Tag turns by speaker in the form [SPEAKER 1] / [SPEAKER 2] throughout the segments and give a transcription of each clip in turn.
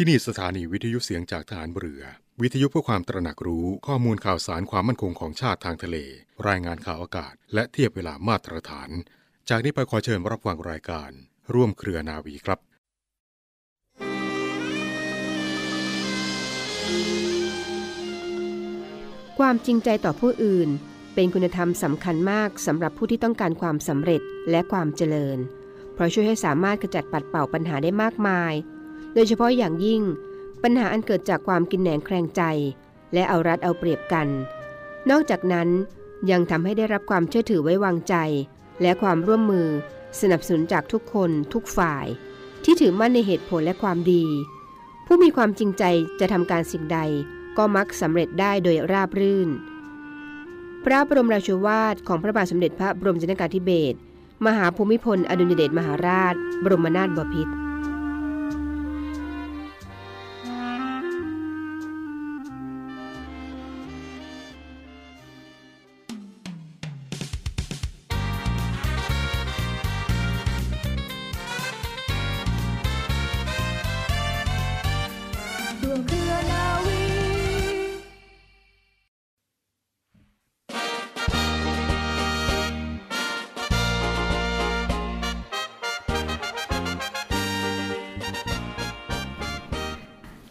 [SPEAKER 1] ที่นี่สถานีวิทยุเสียงจากฐานเรือ วิทยุเพื่อความตระหนักรู้ข้อมูลข่าวสารความมั่นคงของชาติทางทะเล รายงานข่าวอากาศ และเทียบเวลามาตรฐาน จากนี้ไปขอเชิญรับฟังรายการ ร่วมเครือนาวีครับ
[SPEAKER 2] ความจริงใจต่อผู้อื่น เป็นคุณธรรมสำคัญมากสำหรับผู้ที่ต้องการความสำเร็จและความเจริญ เพราะช่วยให้สามารถกระจัดปัดเป่าปัญหาได้มากมาย ดยเฉพาะอย่างยิ่ง ปัญหาอันเกิดจากความกินแหนงแคลงใจ และเอารัดเอาเปรียบกัน นอกจากนั้นยังทำให้ได้รับความเชื่อถือไว้วางใจ และความร่วมมือ สนับสนุนจากทุกคนทุกฝ่าย ที่ถือมั่นในเหตุผลและความดี ผู้มีความจริงใจจะทำการสิ่งใดก็มักสำเร็จได้โดยราบรื่น พระบรมราชวาทของพระบาทสมเด็จพระบรมชนกาธิเบศรมหาภูมิพลอดุลยเดชมหาราช บรมนาถบพิตร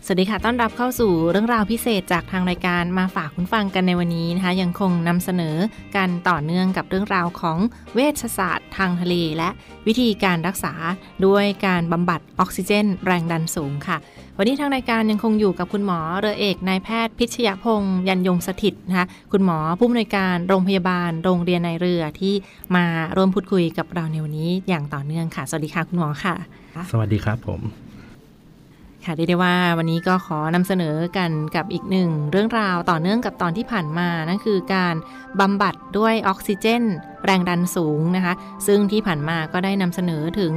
[SPEAKER 3] สวัสดีค่ะ ต้อนรับเข้าสู่เรื่องราวพิเศษจากทางรายการมาฝากคุณฟังกันในวันนี้นะคะ ยังคงนำเสนอการต่อเนื่องกับเรื่องราวของเวชศาสตร์ทางทะเล และวิธีการรักษาด้วยการบำบัดออกซิเจน แรงดันสูงค่ะ วันนี้ทางรายการยังคงอยู่กับคุณหมอเรือเอกนายแพทย์พิชยพงษ์ยันยงสถิตนะคะคุณหมอผู้อำนวยการโรงพยาบาลโรงเรียนในเรือที่มาร่วมพูดคุยกับเราในวันนี้อย่างต่อเนื่องค่ะ สวัสดีค่ะคุณหมอค่ะ
[SPEAKER 4] สวัสดีครับผม
[SPEAKER 3] ค่ะเรียกได้ว่าวันนี้ก็ขอนำเสนอกันกับอีกหนึ่งเรื่องราวต่อเนื่องกับตอนที่ผ่านมานั่นคือการบำบัดด้วยออกซิเจน แรงดันสูงนะคะ ซึ่งที่ผ่านมาก็ได้นำเสนอถึง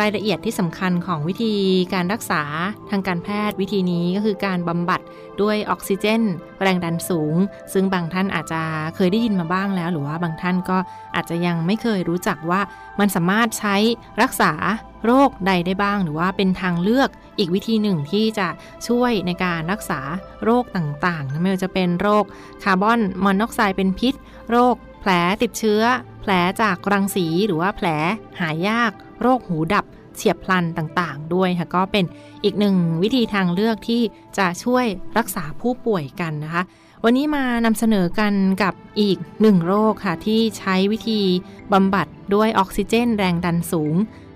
[SPEAKER 3] รายละเอียดที่สำคัญของวิธีการรักษาทางการแพทย์วิธีนี้ก็คือการบำบัดด้วยออกซิเจน แรงดันสูง ซึ่งบางท่านอาจจะเคยได้ยินมาบ้างแล้ว หรือว่าบางท่านก็อาจจะยังไม่เคยรู้จักว่ามันสามารถใช้รักษาโรคใดได้บ้าง หรือว่าเป็นทางเลือกอีกวิธีหนึ่งที่จะช่วยในการรักษาโรคต่างๆ ไม่ว่าจะเป็นโรคคาร์บอนมอนอกไซด์เป็นพิษ โรค แผลติดเชื้อ แผลจากรังสีหรือว่าแผลหายาก โรคหูดับเฉียบพลันต่างๆ ด้วยค่ะก็เป็นอีกหนึ่งวิธีทางเลือกที่จะช่วยรักษาผู้ป่วยกันนะคะ วันนี้มานำเสนอกันกับอีกหนึ่งโรคค่ะที่ใช้วิธีบำบัดด้วยออกซิเจนแรงดันสูง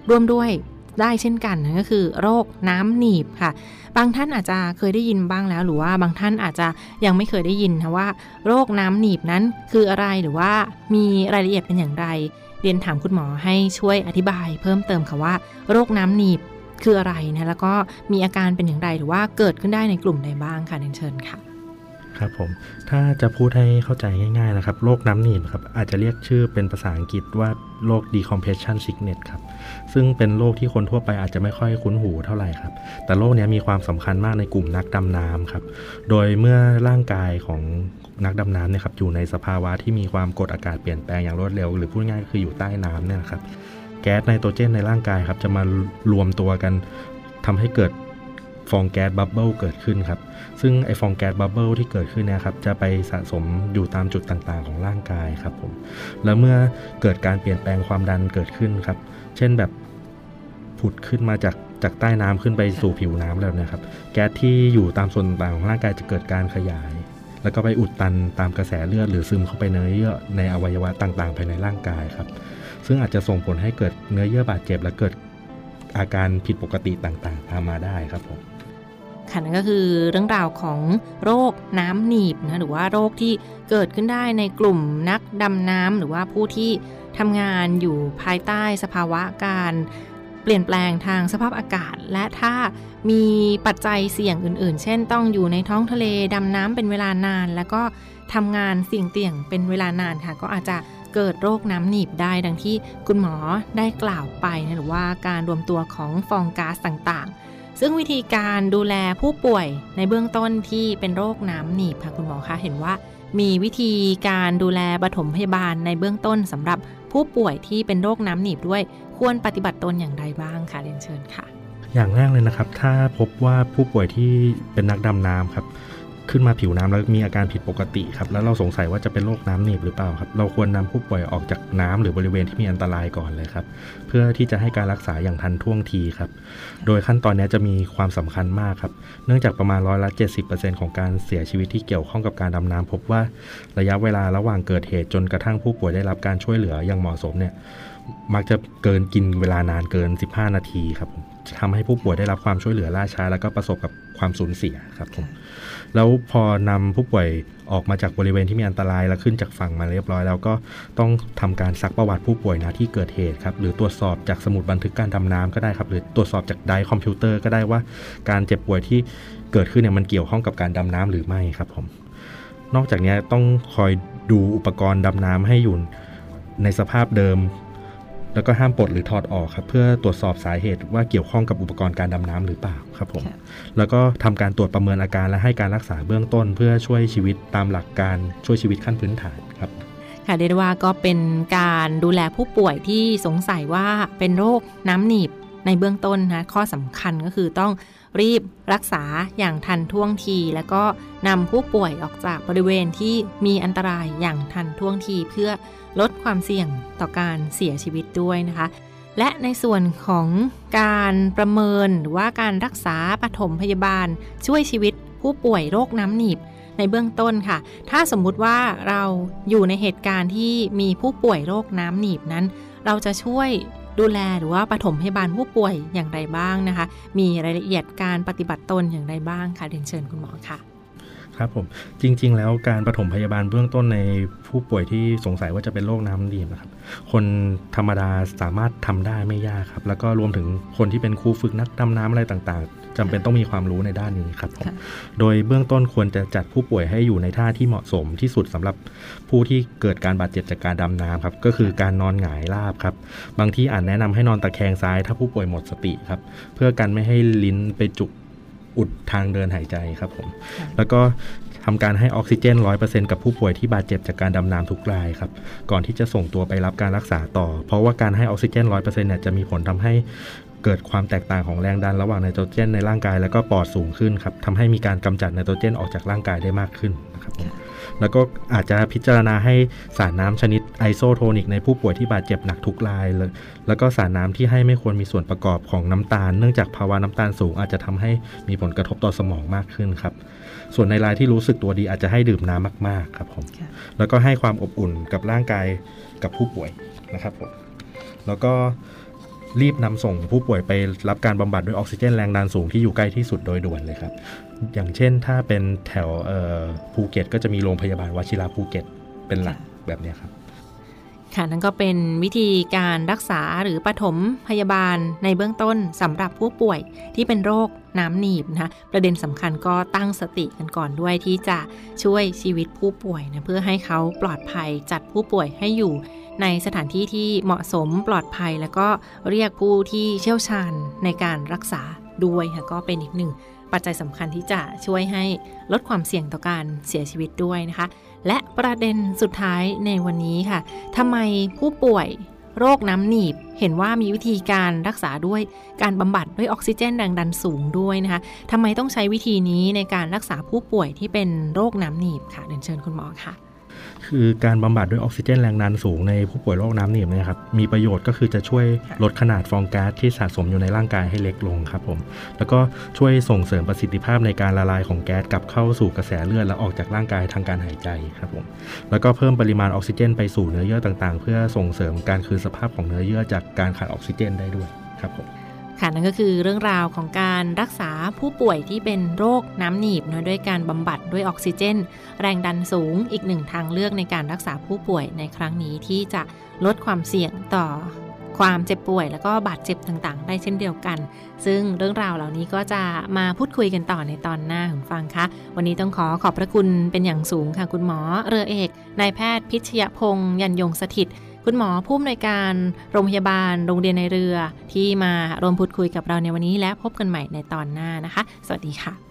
[SPEAKER 3] ร่วมด้วย ได้เช่นกันนะก็คือ โรคน้ำหนีบค่ะ บางท่านอาจจะเคยได้ยินบ้างแล้ว หรือว่าบางท่านอาจจะยังไม่เคยได้ยินนะว่า โรคน้ำหนีบนั้นคืออะไรหรือว่ามีรายละเอียดเป็นอย่างไร เรียนถามคุณหมอให้ช่วยอธิบาย เพิ่มเติมค่ะว่า โรคน้ำหนีบคืออะไรนะแล้วก็มีอาการเป็นอย่างไรหรือว่าเกิดขึ้นได้ในกลุ่มใดบ้างค่ะเรียนเชิญค่ะ
[SPEAKER 4] ครับผมถ้าจะพูดให้เข้าใจง่ายๆนะครับโรคน้ำหนีบครับอาจจะเรียกชื่อเป็นภาษาอังกฤษว่าโรค decompression sickness ครับซึ่งเป็นโรคที่คนทั่วไปอาจจะไม่ค่อยคุ้นหูเท่าไหร่ครับ แต่โรคนี้มีความสำคัญมากในกลุ่มนักดำน้ำครับ โดยเมื่อร่างกายของนักดำน้ำเนี่ยครับอยู่ในสภาวะที่มีความกดอากาศเปลี่ยนแปลงอย่างรวดเร็ว หรือพูดง่ายๆก็คืออยู่ใต้น้ำเนี่ยนะครับแก๊สไนโตรเจนในร่างกายครับจะมารวมตัวกันทำให้เกิดฟองแก๊ส bubble เกิดขึ้นครับ ซึ่งไอฟองแก๊ส bubble ที่เกิดขึ้นนะครับจะไปสะสมอยู่ตามจุดต่างๆ ของร่างกายครับผมแล้วเมื่อเกิดการเปลี่ยนแปลงความดันเกิดขึ้นครับ เช่นแบบผุดขึ้นมาจากจากใต้น้ำขึ้นไปสู่ผิวน้ำแล้วนะครับ แก๊สที่อยู่ตามส่วนต่างๆของร่างกายจะเกิดการขยาย แล้วก็ไปอุดตันตามกระแสเลือดหรือซึมเข้าไปเนื้อเยื่อในอวัยวะต่างๆ ภายในร่างกายครับ ซึ่งอาจจะส่งผลให้เกิดเนื้อเยื่อบาดเจ็บ และเกิดอาการผิดปกติต่างๆ ตามมาได้ครับผม
[SPEAKER 3] ค่ะนั่นก็คือเรื่องราวของโรคน้ำหนีบนะหรือว่าโรคที่เกิดขึ้นได้ในกลุ่มนักดำน้ำหรือว่าผู้ที่ทำงานอยู่ภายใต้สภาวะการเปลี่ยนแปลงทางสภาพอากาศ และถ้ามีปัจจัยเสี่ยงอื่น ๆ เช่น ต้องอยู่ในท้องทะเลดำน้ำเป็นเวลานาน แล้วก็ทำงานเสี่ยงเตี่ยงเป็นเวลานานค่ะ ก็อาจจะเกิดโรคน้ำหนีบได้ดังที่คุณหมอได้กล่าวไปนะหรือว่าการรวมตัวของฟองก๊าซต่างๆ ซึ่งวิธีการดูแลผู้ป่วยในเบื้องต้นที่เป็นโรคน้ำหนีบค่ะคุณหมอคะเห็นว่า มีวิธีการดูแลปฐมพยาบาลในเบื้องต้นสำหรับผู้ป่วยที่เป็นโรคน้ำหนีบด้วย ควรปฏิบัติตนอย่างไรบ้างคะเรียนเชิญค่ะ
[SPEAKER 4] อย่างแรกเลยนะครับ ถ้าพบว่าผู้ป่วยที่เป็นนักดำน้ำครับ ขึ้นมาผิวน้ำแล้วมีอาการผิดปกติครับแล้วเราสงสัยว่าจะเป็นโรคน้ำหนีบหรือเปล่าครับเราควรนำผู้ป่วยออกจากน้ำหรือบริเวณที่มีอันตรายก่อนเลยครับเพื่อที่จะให้การรักษาอย่างทันท่วงทีครับโดยขั้นตอนนี้จะมีความสำคัญมากครับเนื่องจากประมาณร้อยละ70%ของการเสียชีวิตที่เกี่ยวข้องกับการดำน้ำพบว่าระยะเวลาระหว่างเกิดเหตุจนกระทั่งผู้ป่วยได้รับการช่วยเหลืออย่างเหมาะสมเนี่ย มักจะเกินกินเวลานานเกิน 15 นาทีครับผมจะทำให้ผู้ป่วยได้รับความช่วยเหลือล่าช้า แล้วก็ประสบกับความสูญเสียครับผมแล้วพอนำผู้ป่วยออกมาจากบริเวณที่มีอันตรายแล้วขึ้นจากฝั่งมาเรียบร้อย แล้วก็ต้องทำการซักประวัติผู้ป่วยนะที่เกิดเหตุครับหรือตรวจสอบจากสมุดบันทึกการดำน้ำก็ได้ครับหรือตรวจสอบจากไดคอมพิวเตอร์ก็ได้ว่า การเจ็บป่วยที่เกิดขึ้นเนี่ยมันเกี่ยวข้องกับการดำน้ำหรือไม่ครับผมนอกจากนี้ต้องคอยดูอุปกรณ์ดำน้ำให้อยู่ในสภาพเดิม แล้วก็ห้ามปลดหรือถอดออกครับเพื่อตรวจสอบสาเหตุว่าเกี่ยวข้องกับอุปกรณ์การดำน้ำหรือเปล่าครับผม
[SPEAKER 3] ค่ะ
[SPEAKER 4] แล้วก็ทำการตรวจประเมินอาการและให้การรักษาเบื้องต้น เพื่อช่วยชีวิตตามหลักการช่วยชีวิตขั้นพื้นฐานครับ
[SPEAKER 3] ค่ะเรียกได้ว่าก็เป็นการดูแลผู้ป่วยที่สงสัยว่าเป็นโรคน้ำหนีบในเบื้องต้นนะข้อสำคัญก็คือต้อง รีบรักษาอย่างทันท่วงที แล้วก็นำผู้ป่วยออกจากบริเวณที่มีอันตรายอย่างทันท่วงที เพื่อลดความเสี่ยงต่อการเสียชีวิตด้วยนะคะ และในส่วนของการประเมินหรือว่าการรักษาปฐมพยาบาล ช่วยชีวิตผู้ป่วยโรคน้ำหนีบในเบื้องต้นค่ะ ถ้าสมมุติว่าเราอยู่ในเหตุการณ์ที่มีผู้ป่วยโรคน้ำหนีบนั้น เราจะช่วย ดูแลหรือว่าปฐมพยาบาลผู้ป่วยอย่างไรบ้างนะคะ มีรายละเอียดการปฏิบัติตนอย่างไรบ้างคะเรียนเชิญคุณหมอค่ะ
[SPEAKER 4] ครับผมจริง ๆ แล้วการปฐมพยาบาลเบื้องต้นในผู้ป่วยที่สงสัยว่าจะเป็นโรคน้ำดีนะครับ คนธรรมดาสามารถทำได้ไม่ยากครับ แล้วก็รวมถึงคนที่เป็นครูฝึกนักดำน้ำอะไรต่างๆจำเป็นต้องมีความรู้ในด้านนี้ครับผม
[SPEAKER 3] ค่ะ
[SPEAKER 4] โดยเบื้องต้นควรจะจัดผู้ป่วยให้อยู่ในท่าที่เหมาะสมที่สุดสำหรับผู้ที่เกิดการบาดเจ็บจากการดำน้ำครับก็คือการนอนหงายราบครับ บางที่อาจแนะนำให้นอนตะแคงซ้าย ถ้าผู้ป่วยหมดสติครับเพื่อกันไม่ให้ลิ้นไปจุก อุดทางเดินหายใจครับผม
[SPEAKER 3] ค่ะ
[SPEAKER 4] แล้วก็ทำการให้ออกซิเจน 100%กับผู้ป่วยที่บาดเจ็บจากการดำน้ำทุกรายครับ ก่อนที่จะส่งตัวไปรับการรักษาต่อ เพราะว่าการให้ออกซิเจน 100%เนี่ยจะมีผลทำให้เกิดความแตกต่างของแรงดันระหว่างไนโตรเจนในร่างกายแล้วก็ปอดสูงขึ้นครับทำให้มีการกำจัดไนโตรเจนออกจากร่างกายได้มากขึ้นนะครับผม
[SPEAKER 3] ค่ะ
[SPEAKER 4] แล้วก็อาจจะพิจารณาให้สารน้ำชนิดไอโซโทนิกในผู้ป่วยที่บาดเจ็บหนักทุกรายเลยแล้วก็สารน้ำที่ให้ไม่ควรมีส่วนประกอบของน้ำตาล เนื่องจากภาวะน้ำตาลสูงอาจจะทำให้มีผลกระทบต่อสมองมากขึ้นครับ ส่วนในรายที่รู้สึกตัวดีอาจจะให้ดื่มน้ำมาก ๆ ครับผม
[SPEAKER 3] ค่ะ
[SPEAKER 4] แล้วก็ให้ความอบอุ่นกับร่างกายกับผู้ป่วยนะครับผมแล้วก็รีบนำส่งผู้ป่วยไปรับการบำบัดด้วยออกซิเจนแรงดันสูงที่อยู่ใกล้ที่สุดโดยด่วนเลยครับ อย่างเช่นถ้าเป็นแถวเอ่อภูเก็ต ก็จะมีโรงพยาบาลวชิระภูเก็ต เป็นหลักแบบเนี้ยครับ
[SPEAKER 3] ค่ะนั่นก็เป็นวิธีการรักษาหรือปฐมพยาบาลในเบื้องต้นสำหรับผู้ป่วยที่เป็นโรคน้ำหนีบนะคะประเด็นสำคัญก็ตั้งสติกันก่อนด้วยที่จะช่วยชีวิตผู้ป่วยนะเพื่อให้เขาปลอดภัยจัดผู้ป่วยให้อยู่ในสถานที่ที่เหมาะสมปลอดภัย แล้วก็เรียกผู้ที่เชี่ยวชาญในการรักษาด้วยค่ะก็เป็นอีกหนึ่ง ปัจจัยสำคัญที่จะช่วยให้ลดความเสี่ยงต่อการเสียชีวิตด้วยนะคะ และประเด็นสุดท้ายในวันนี้ค่ะทำไมผู้ป่วยโรคน้ำหนีบ เห็นว่ามีวิธีการรักษาด้วยการบำบัดด้วยออกซิเจนแรงดันสูงด้วยนะคะทำไมต้องใช้วิธีนี้ในการรักษาผู้ป่วยที่เป็นโรคน้ำหนีบค่ะเดินเชิญคุณหมอค่ะ
[SPEAKER 4] คือการบำบัดด้วยออกซิเจนแรงดันสูงในผู้ป่วยโรคน้ำหนีบเนะครับมีประโยชน์ก็คือจะช่วยลดขนาดฟองก๊าซที่สะสมอยู่ในร่างกายให้เล็กลงครับผมแล้วก็ช่วยส่งเสริมประสิทธิภาพในการละลายของแก๊สกลับเข้าสู่กระแสเลือดและออกจากร่างกายทางการหายใจครับผมแล้วก็เพิ่มปริมาณออกซิเจนไปสู่เนื้อเยื่อต่างๆ เพื่อส่งเสริมการคืนสภาพของเนื้อเยื่อจากการขาดออกซิเจนได้ด้วยครับผม
[SPEAKER 3] ค่ะนั่นก็คือเรื่องราวของการรักษาผู้ป่วยที่เป็นโรคน้ำหนีบนะด้วยการบำบัดด้วยออกซิเจน แรงดันสูงอีกหนึ่งทางเลือกในการรักษาผู้ป่วยในครั้งนี้ที่จะลดความเสี่ยงต่อความเจ็บป่วยแล้วก็บาดเจ็บต่างๆ ได้เช่นเดียวกัน ซึ่งเรื่องราวเหล่านี้ก็จะมาพูดคุยกันต่อในตอนหน้าคุณฟังคะ วันนี้ต้องขอขอบพระคุณเป็นอย่างสูงค่ะ คุณหมอเรือเอกนายแพทย์พิชยพงษ์ยันยงสถิต คุณหมอผู้อำนวยการโรงพยาบาล โรงเรียนในเรือ ที่มาร่วมพูดคุยกับเราในวันนี้และพบกันใหม่ในตอนหน้านะคะ สวัสดีค่ะ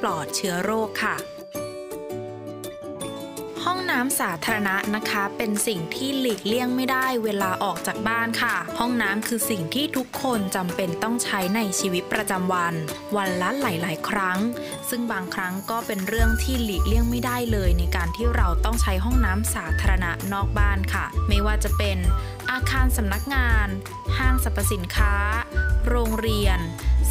[SPEAKER 5] ปลอดเชื้
[SPEAKER 6] อโรคค่ะ ห้องน้ำสาธารณะนะคะ เป็นสิ่งที่หลีกเลี่ยงไม่ได้เวลาออกจากบ้านค่ะ ห้องน้ำคือสิ่งที่ทุกคนจำเป็นต้องใช้ในชีวิตประจำวัน วันละหลาย ๆ ครั้ง ซึ่งบางครั้งก็เป็นเรื่องที่หลีกเลี่ยงไม่ได้เลย ในการที่เราต้องใช้ห้องน้ำสาธารณะนอกบ้านค่ะ ไม่ว่าจะเป็นอาคารสำนักงาน ห้างสรรพสินค้า โรงเรียน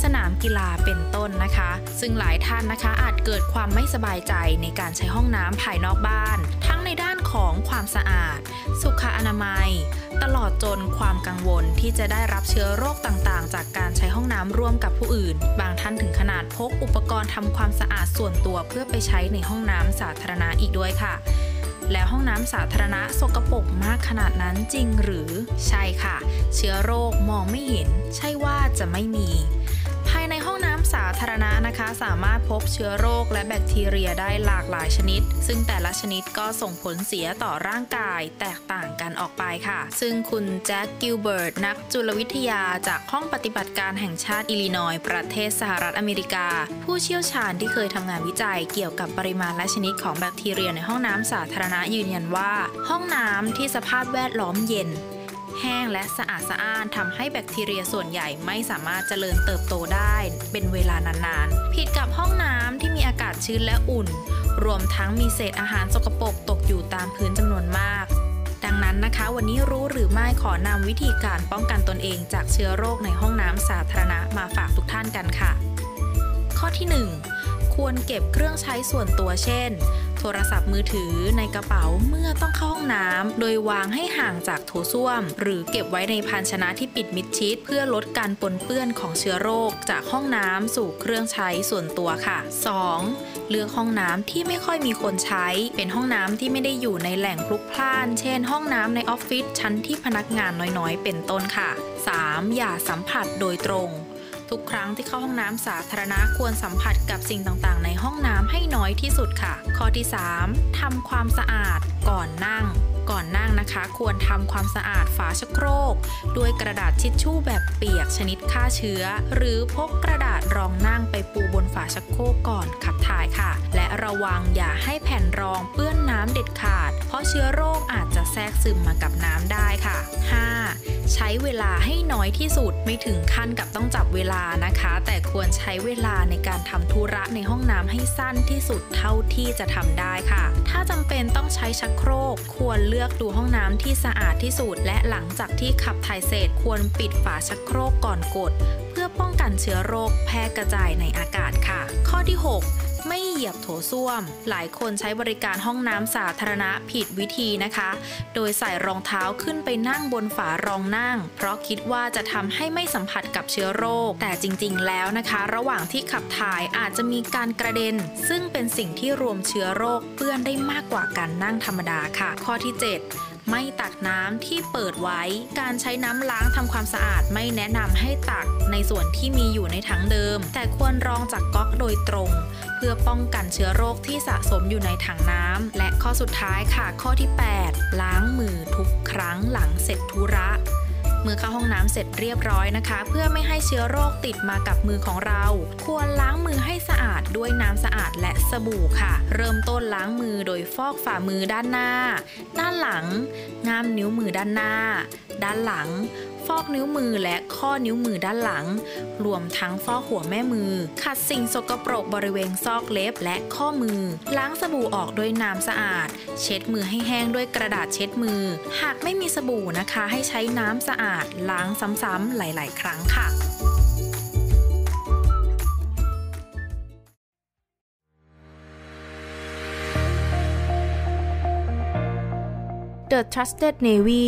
[SPEAKER 6] สนามกีฬาเป็นต้นนะคะ ซึ่งหลายท่านนะคะอาจเกิดความไม่สบายใจในการใช้ห้องน้ำภายนอกบ้าน ทั้งในด้านของความสะอาด สุขอนามัย ตลอดจนความกังวลที่จะได้รับเชื้อโรคต่างๆ จากการใช้ห้องน้ำร่วมกับผู้อื่น บางท่านถึงขนาดพกอุปกรณ์ทำความสะอาดส่วนตัวเพื่อไปใช้ในห้องน้ำสาธารณะอีกด้วยค่ะแล้วห้องน้ำสาธารณะสกปรกมากขนาดนั้นจริงหรือ ใช่ค่ะ เชื้อโรคมองไม่เห็น ใช่ว่าจะไม่มี สาธารณะนะคะ สามารถพบเชื้อโรคและแบคทีเรียได้หลากหลายชนิด ซึ่งแต่ละชนิดก็ส่งผลเสียต่อร่างกายแตกต่างกันออกไปค่ะ ซึ่งคุณแจ็คกิลเบิร์ตนักจุลวิทยาจากห้องปฏิบัติการแห่งชาติอิลลินอยส์ประเทศสหรัฐอเมริกา ผู้เชี่ยวชาญที่เคยทำงานวิจัยเกี่ยวกับปริมาณและชนิดของแบคทีเรียในห้องน้ำสาธารณะยืนยันว่า ห้องน้ำที่สภาพแวดล้อมเย็น แห้งและสะอาดสะอ้านทำให้แบคทีเรียส่วนใหญ่ไม่สามารถเจริญเติบโตได้ เป็นเวลานานๆ ผิดกับห้องน้ำที่มีอากาศชื้นและอุ่น รวมทั้งมีเศษอาหารสกปรกตกอยู่ตามพื้นจำนวนมาก ดังนั้นนะคะ วันนี้รู้หรือไม่ขอนำวิธีการป้องกันตนเองจากเชื้อโรคในห้องน้ำสาธารณะมาฝากทุกท่านกันค่ะ ข้อที่ 1 ควรเก็บเครื่องใช้ส่วนตัวเช่น โทรศัพท์มือถือในกระเป๋าเมื่อต้องเข้าห้องน้ำโดยวางให้ห่างจากโถส้วม หรือเก็บไว้ในภาชนะที่ปิดมิดชิด เพื่อลดการปนเปื้อนของเชื้อโรค จากห้องน้ำสู่เครื่องใช้ส่วนตัวค่ะ 2. เลือกห้องน้ำที่ไม่ค่อยมีคนใช้ เป็นห้องน้ำที่ไม่ได้อยู่ในแหล่งพลุกพล่าน เช่น ห้องน้ำในออฟฟิศชั้นที่พนักงานน้อยๆ เป็นต้นค่ะ 3. อย่าสัมผัสโดยตรง ทุกครั้งที่เข้าห้องน้ำสาธารณะควรสัมผัสกับสิ่งต่างๆ ในห้องน้ำให้น้อยที่สุดค่ะ ข้อที่ 3. ทำความสะอาดก่อนนั่ง ก่อนนั่งนะคะ ควรทำความสะอาดฝาชักโครก ด้วยกระดาษทิชชู่แบบเปียกชนิดฆ่าเชื้อ หรือพกกระดาษรองนั่งไปปูบนฝาชักโครกก่อนขับถ่ายค่ะ และระวังอย่าให้แผ่นรองเปื้อนน้ำเด็ดขาด เพราะเชื้อโรคอาจจะแทรกซึมมากับน้ำได้ค่ะ 5. ใช้เวลาให้น้อยที่สุดไม่ถึงขั้นกับต้องจับเวลานะคะ แต่ควรใช้เวลาในการทำธุระในห้องน้ำให้สั้นที่สุดเท่าที่จะทำได้ค่ะ ถ้าจำเป็นต้องใช้ชักโครกควรเลือกลือกดูห้องน้ำที่สะอาดที่สุดและหลังจากที่ขับถ่ายเสร็จควรปิดฝาชักโครกก่อนกด เพื่อป้องกันเชื้อโรคแพร่กระจายในอากาศค่ะ ข้อที่ 6 ไม่เหยียบโถส้วม หลายคนใช้บริการห้องน้ำสาธารณะผิดวิธีนะคะ โดยใส่รองเท้าขึ้นไปนั่งบนฝารองนั่ง เพราะคิดว่าจะทำให้ไม่สัมผัสกับเชื้อโรค แต่จริงๆ แล้วนะคะ ระหว่างที่ขับถ่ายอาจจะมีการกระเด็น ซึ่งเป็นสิ่งที่รวมเชื้อโรคเปื้อนได้มากกว่าการนั่งธรรมดาค่ะ ข้อที่ 7 ไม่ตักน้ำที่เปิดไว้ การใช้น้ำล้างทำความสะอาดไม่แนะนำให้ตักในส่วนที่มีอยู่ในถังเดิม แต่ควรรองจากก๊อกโดยตรง เพื่อป้องกันเชื้อโรคที่สะสมอยู่ในถังน้ำและข้อสุดท้ายค่ะข้อที่ 8 ล้างมือทุกครั้งหลังเสร็จธุระ มื่อเข้าห้องน้ำเสร็จเรียบร้อยนะคะ เพื่อไม่ให้เชื้อโรคติดมากับมือของเรา ควรล้างมือให้สะอาดด้วยน้ำสะอาดและสบู่ค่ะ เริ่มต้นล้างมือโดยฟอกฝ่ามือด้านหน้า ด้านหลังง่ามนิ้วมือด้านหน้า ด้านหลัง ฟอกนิ้วมือและข้อนิ้วมือด้านหลัง รวมทั้งฟอกหัวแม่มือ ขัดสิ่งสกปรกบริเวณซอกเล็บและข้อมือ ล้างสบู่ออกด้วยน้ำสะอาด เช็ดมือให้แห้งด้วยกระดาษเช็ดมือ หากไม่มีสบู่นะคะ ให้ใช้น้ำสะอาด ล้างซ้ำๆหลาย ๆ ครั้งค่ะ
[SPEAKER 7] The Trusted Navy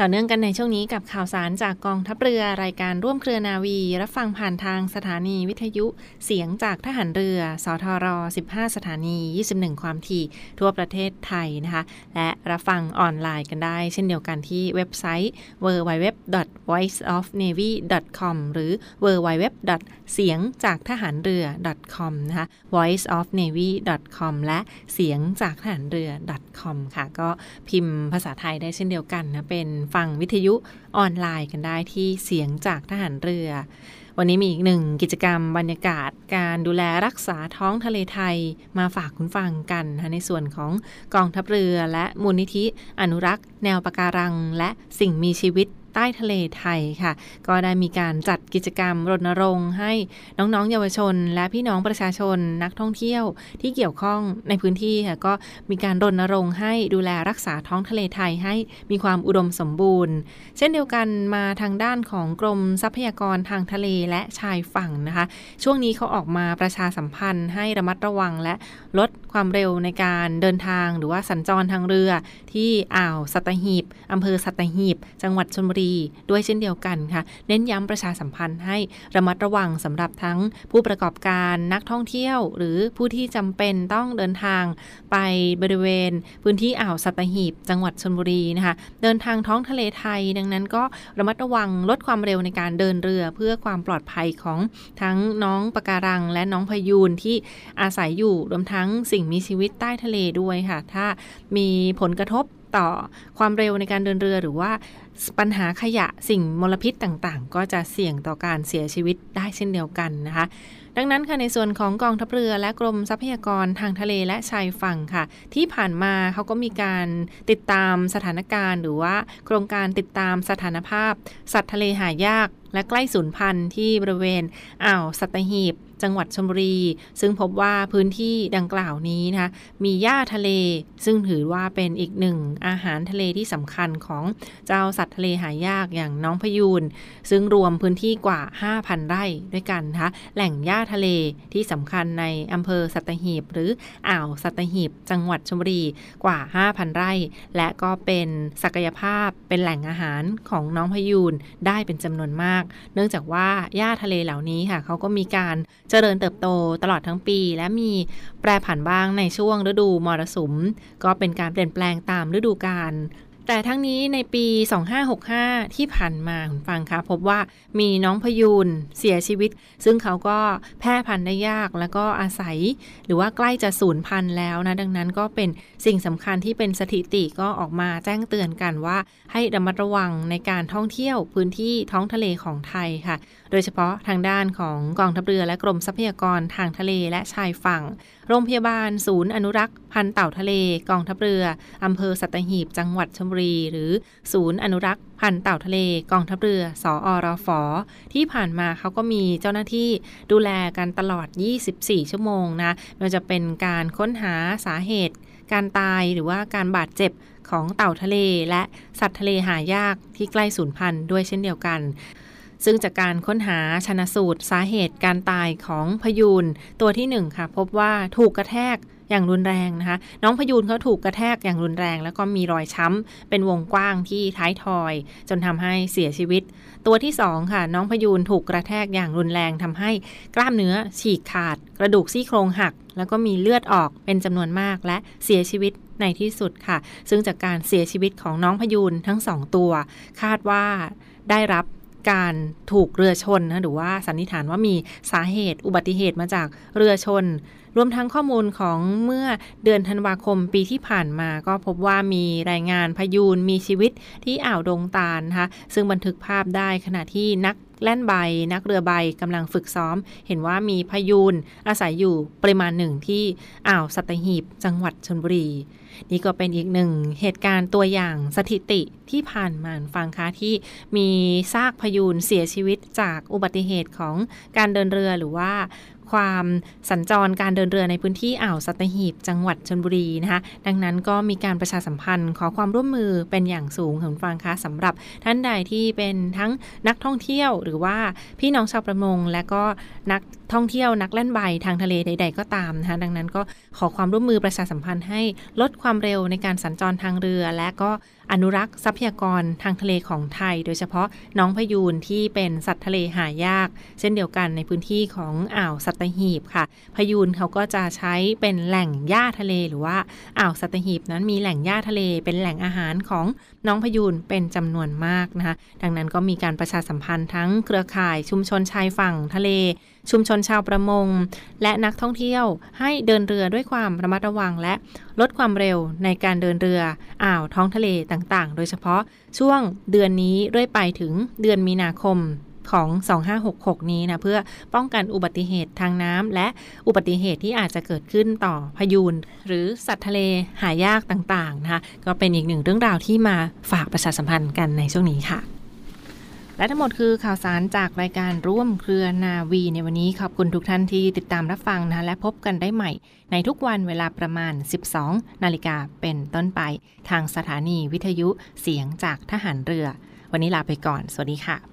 [SPEAKER 3] ต่อเนื่องกันในช่วงนี้กับข่าวสารจากกองทัพเรือรายการร่วมเครือนาวี รับฟังผ่านทางสถานีวิทยุเสียงจากทหารเรือ สทร 15 สถานี 21 ความถี่ ทั่วประเทศไทยนะคะ และรับฟังออนไลน์กันได้ เช่นเดียวกันที่เว็บไซต์ www.voiceofnavy.com หรือ www. เสียงจากทหารเรือ .com นะคะ voiceofnavy.com และเสียงจากทหารเรือ .com ค่ะ ก็พิมพ์ภาษาไทยได้เช่นเดียวกันนะเป็นฟังวิทยุออนไลน์กันได้ที่เสียงจากทหารเรือ วันนี้มีอีกหนึ่งกิจกรรมบรรยากาศการดูแลรักษาท้องทะเลไทยมาฝากคุณฟังกันนะในส่วนของกองทัพเรือและมูลนิธิอนุรักษ์ แนวปะการัง และสิ่งมีชีวิต ใต้ทะเลไทยค่ะ ก็ได้มีการจัดกิจกรรมรณรงค์ ให้น้องๆ เยาวชน และพี่น้องประชาชนนักท่องเที่ยวที่เกี่ยวข้องในพื้นที่ค่ะก็มีการรณรงค์ให้ดูแลรักษาท้องทะเลไทยให้มีความอุดมสมบูรณ์ เช่นเดียวกันมาทางด้านของกรมทรัพยากรทางทะเลและชายฝั่งนะคะ ช่วงนี้เขาออกมาประชาสัมพันธ์ให้ระมัดระวังและลดความเร็วในการเดินทางหรือว่าสัญจรทางเรือ ที่อ่าวสัตหีบอำเภอสัตหีบ จังหวัดชลบุรีรีด้วยเช่นเดียวกันค่ะ เน้นย้ำประชาสัมพันธ์ให้ระมัดระวังสำหรับทั้งผู้ประกอบการนักท่องเที่ยว หรือผู้ที่จำเป็นต้องเดินทางไปบริเวณ พื้นที่อ่าวสัตหีบ จังหวัดชลบุรีนะคะเดินทางท้องทะเลไทย ดังนั้นก็ระมัดระวังลดความเร็วในการเดินเรือเพื่อความปลอดภัยของทั้งน้องปะการัง และน้องพยูนที่อาศัยอยู่รวมทั้งสิ่งมีชีวิตใต้ทะเลด้วยค่ะ ถ้ามีผลกระทบ ต่อความเร็วในการเดินเรือหรือว่าปัญหาขยะสิ่งมลพิษต่างๆ ก็จะเสี่ยงต่อการเสียชีวิตได้เช่นเดียวกันนะคะ ดังนั้นค่ะในส่วนของกองทัพเรือและกรมทรัพยากรทางทะเลและชายฝั่งค่ะ ที่ผ่านมาเขาก็มีการติดตามสถานการณ์ หรือว่าโครงการติดตามสถานภาพ สัตว์ทะเลหายาก และใกล้สูญพันธุ์ที่บริเวณอ่าวสัตหีบ จังหวัดชลบุรี ซึ่งพบว่าพื้นที่ดังกล่าวนี้นะคะมีหญ้าทะเล ซึ่งถือว่าเป็นอีกหนึ่งอาหารทะเลที่สำคัญของเจ้าสัตว์ทะเลหายากอย่างน้องพยูนซึ่งรวมพื้นที่กว่า 5,000 ไร่ด้วยกันนะคะแหล่งหญ้าทะเลที่สำคัญในอำเภอสัตหีบ หรืออ่าวสัตหีบ จังหวัดชลบุรีกว่า 5,000 ไร่ และก็เป็นศักยภาพเป็นแหล่งอาหารของน้องพยูนได้เป็นจำนวนมาก เนื่องจากว่าหญ้าทะเลเหล่านี้ค่ะเขาก็มีการเจริญเติบโตตลอดทั้งปี และมีแปรผันบ้างในช่วงฤดูมรสุม ก็เป็นการเปลี่ยนแปลงตามฤดูกาลแต่ทั้งนี้ในปี 2565 ที่ผ่านมาคุณฟังคะพบว่ามีน้องพยูนเสียชีวิต ซึ่งเขาก็แพร่พันธุ์ได้ยากแล้วก็อาศัย หรือว่าใกล้จะสูญพันธุ์แล้วนะ ดังนั้นก็เป็นสิ่งสำคัญที่เป็นสถิติก็ออกมาแจ้งเตือนกันว่า ให้ระมัดระวังในการท่องเที่ยวพื้นที่ท้องทะเลของไทยค่ะ โดยเฉพาะทางด้านของกองทัพเรือและกรมทรัพยากรทางทะเลและชายฝั่ง โรงพยาบาล ศูนย์อนุรักษ์ พันธุ์เต่าทะเล กองทัพเรืออำเภอสัตหีบ จังหวัดชลบุรี หรือศูนย์อนุรักษ์ พันธุ์เต่าทะเล กองทัพเรือ สออรฟที่ผ่านมาเขาก็มีเจ้าหน้าที่ดูแลกันตลอด 24 ชั่วโมงนะไม่ว่าจะเป็นการค้นหาสาเหตุ การตายหรือว่าการบาดเจ็บของเต่าทะเลและสัตว์ทะเลหายากที่ใกล้สูญพันธุ์ด้วยเช่นเดียวกัน ซึ่งจากการค้นหาชนะสูตรสาเหตุการตายของพยูนตัวที่ 1 ค่ะ พบว่าถูกกระแทกอย่างรุนแรงนะคะ น้องพยูนเขาถูกกระแทกอย่างรุนแรง แล้วก็มีรอยช้ำเป็นวงกว้างที่ท้ายทอย จนทำให้เสียชีวิต ตัวที่ 2 ค่ะ น้องพยูนถูกกระแทกอย่างรุนแรงทำให้กล้ามเนื้อฉีกขาด กระดูกซี่โครงหัก แล้วก็มีเลือดออกเป็นจำนวนมากและเสียชีวิตในที่สุดค่ะ ซึ่งจากการเสียชีวิตของน้องพยูนทั้งสองตัว คาดว่าได้รับ การถูกเรือชนนะหรือว่าสันนิษฐานว่ามีสาเหตุอุบัติเหตุมาจากเรือชน รวมทั้งข้อมูลของเมื่อเดือนธันวาคมปีที่ผ่านมา ก็พบว่ามีรายงานพยูนมีชีวิตที่อ่าวดงตาลนะคะซึ่งบันทึกภาพได้ขณะที่นักแล่นใบนักเรือใบกำลังฝึกซ้อม เห็นว่ามีพยูนอาศัยอยู่ปริมาณหนึ่งที่อ่าวสัตหีบจังหวัดชนบุรี นี่ก็เป็นอีกหนึ่งเหตุการณ์ตัวอย่างสถิติที่ผ่านมาฟังคะที่มีซากพยูนเสียชีวิตจากอุบัติเหตุของการเดินเรือหรือว่า ความสัญจรการเดินเรือในพื้นที่อ่าวสัตหีบจังหวัดชนบุรีนะคะ ดังนั้นก็มีการประชาสัมพันธ์ขอความร่วมมือเป็นอย่างสูงคุณฟังคะสำหรับท่านใดที่เป็นทั้งนักท่องเที่ยวหรือว่าพี่น้องชาวประมง และก็นักท่องเที่ยวนักเล่นใบทางทะเลใด ๆ ก็ตามนะคะดังนั้นก็ขอความร่วมมือประชาสัมพันธ์ให้ลดความเร็วในการสัญจรทางเรือ และก็ อนุรักษ์ทรัพยากรทางทะเลของไทย โดยเฉพาะน้องพยูนที่เป็นสัตว์ทะเลหายาก เช่นเดียวกันในพื้นที่ของอ่าวสัตหีบค่ะ พยูนเขาก็จะใช้เป็นแหล่งหญ้าทะเล หรือว่าอ่าวสัตหีบนั้นมีแหล่งหญ้าทะเล เป็นแหล่งอาหารของน้องพยูนเป็นจำนวนมากนะคะดังนั้นก็มีการประชาสัมพันธ์ทั้งเครือข่ายชุมชนชายฝั่งทะเล ชุมชนชาวประมง และนักท่องเที่ยวให้เดินเรือด้วยความระมัดระวังและลดความเร็วในการเดินเรืออ่าวท้องทะเลต่างๆ โดยเฉพาะช่วงเดือนนี้เรื่อยไปถึงเดือนมีนาคมของ 2566 นี้นะ เพื่อป้องกันอุบัติเหตุทางน้ำและอุบัติเหตุที่อาจจะเกิดขึ้นต่อพยูน หรือสัตว์ทะเลหายากต่าง ๆ นะคะ ก็เป็นอีกหนึ่งเรื่องราวที่มาฝากประชาสัมพันธ์กันในช่วงนี้ค่ะ และทั้งหมดคือข่าวสารจากรายการร่วมเครือนาวีในวันนี้ขอบคุณทุกท่านที่ติดตามรับฟังนะและพบกันได้ใหม่ ในทุกวันเวลาประมาณ 12 นาฬิกาเป็นต้นไป ทางสถานีวิทยุเสียงจากทหารเรือ วันนี้ลาไปก่อน สวัสดีค่ะ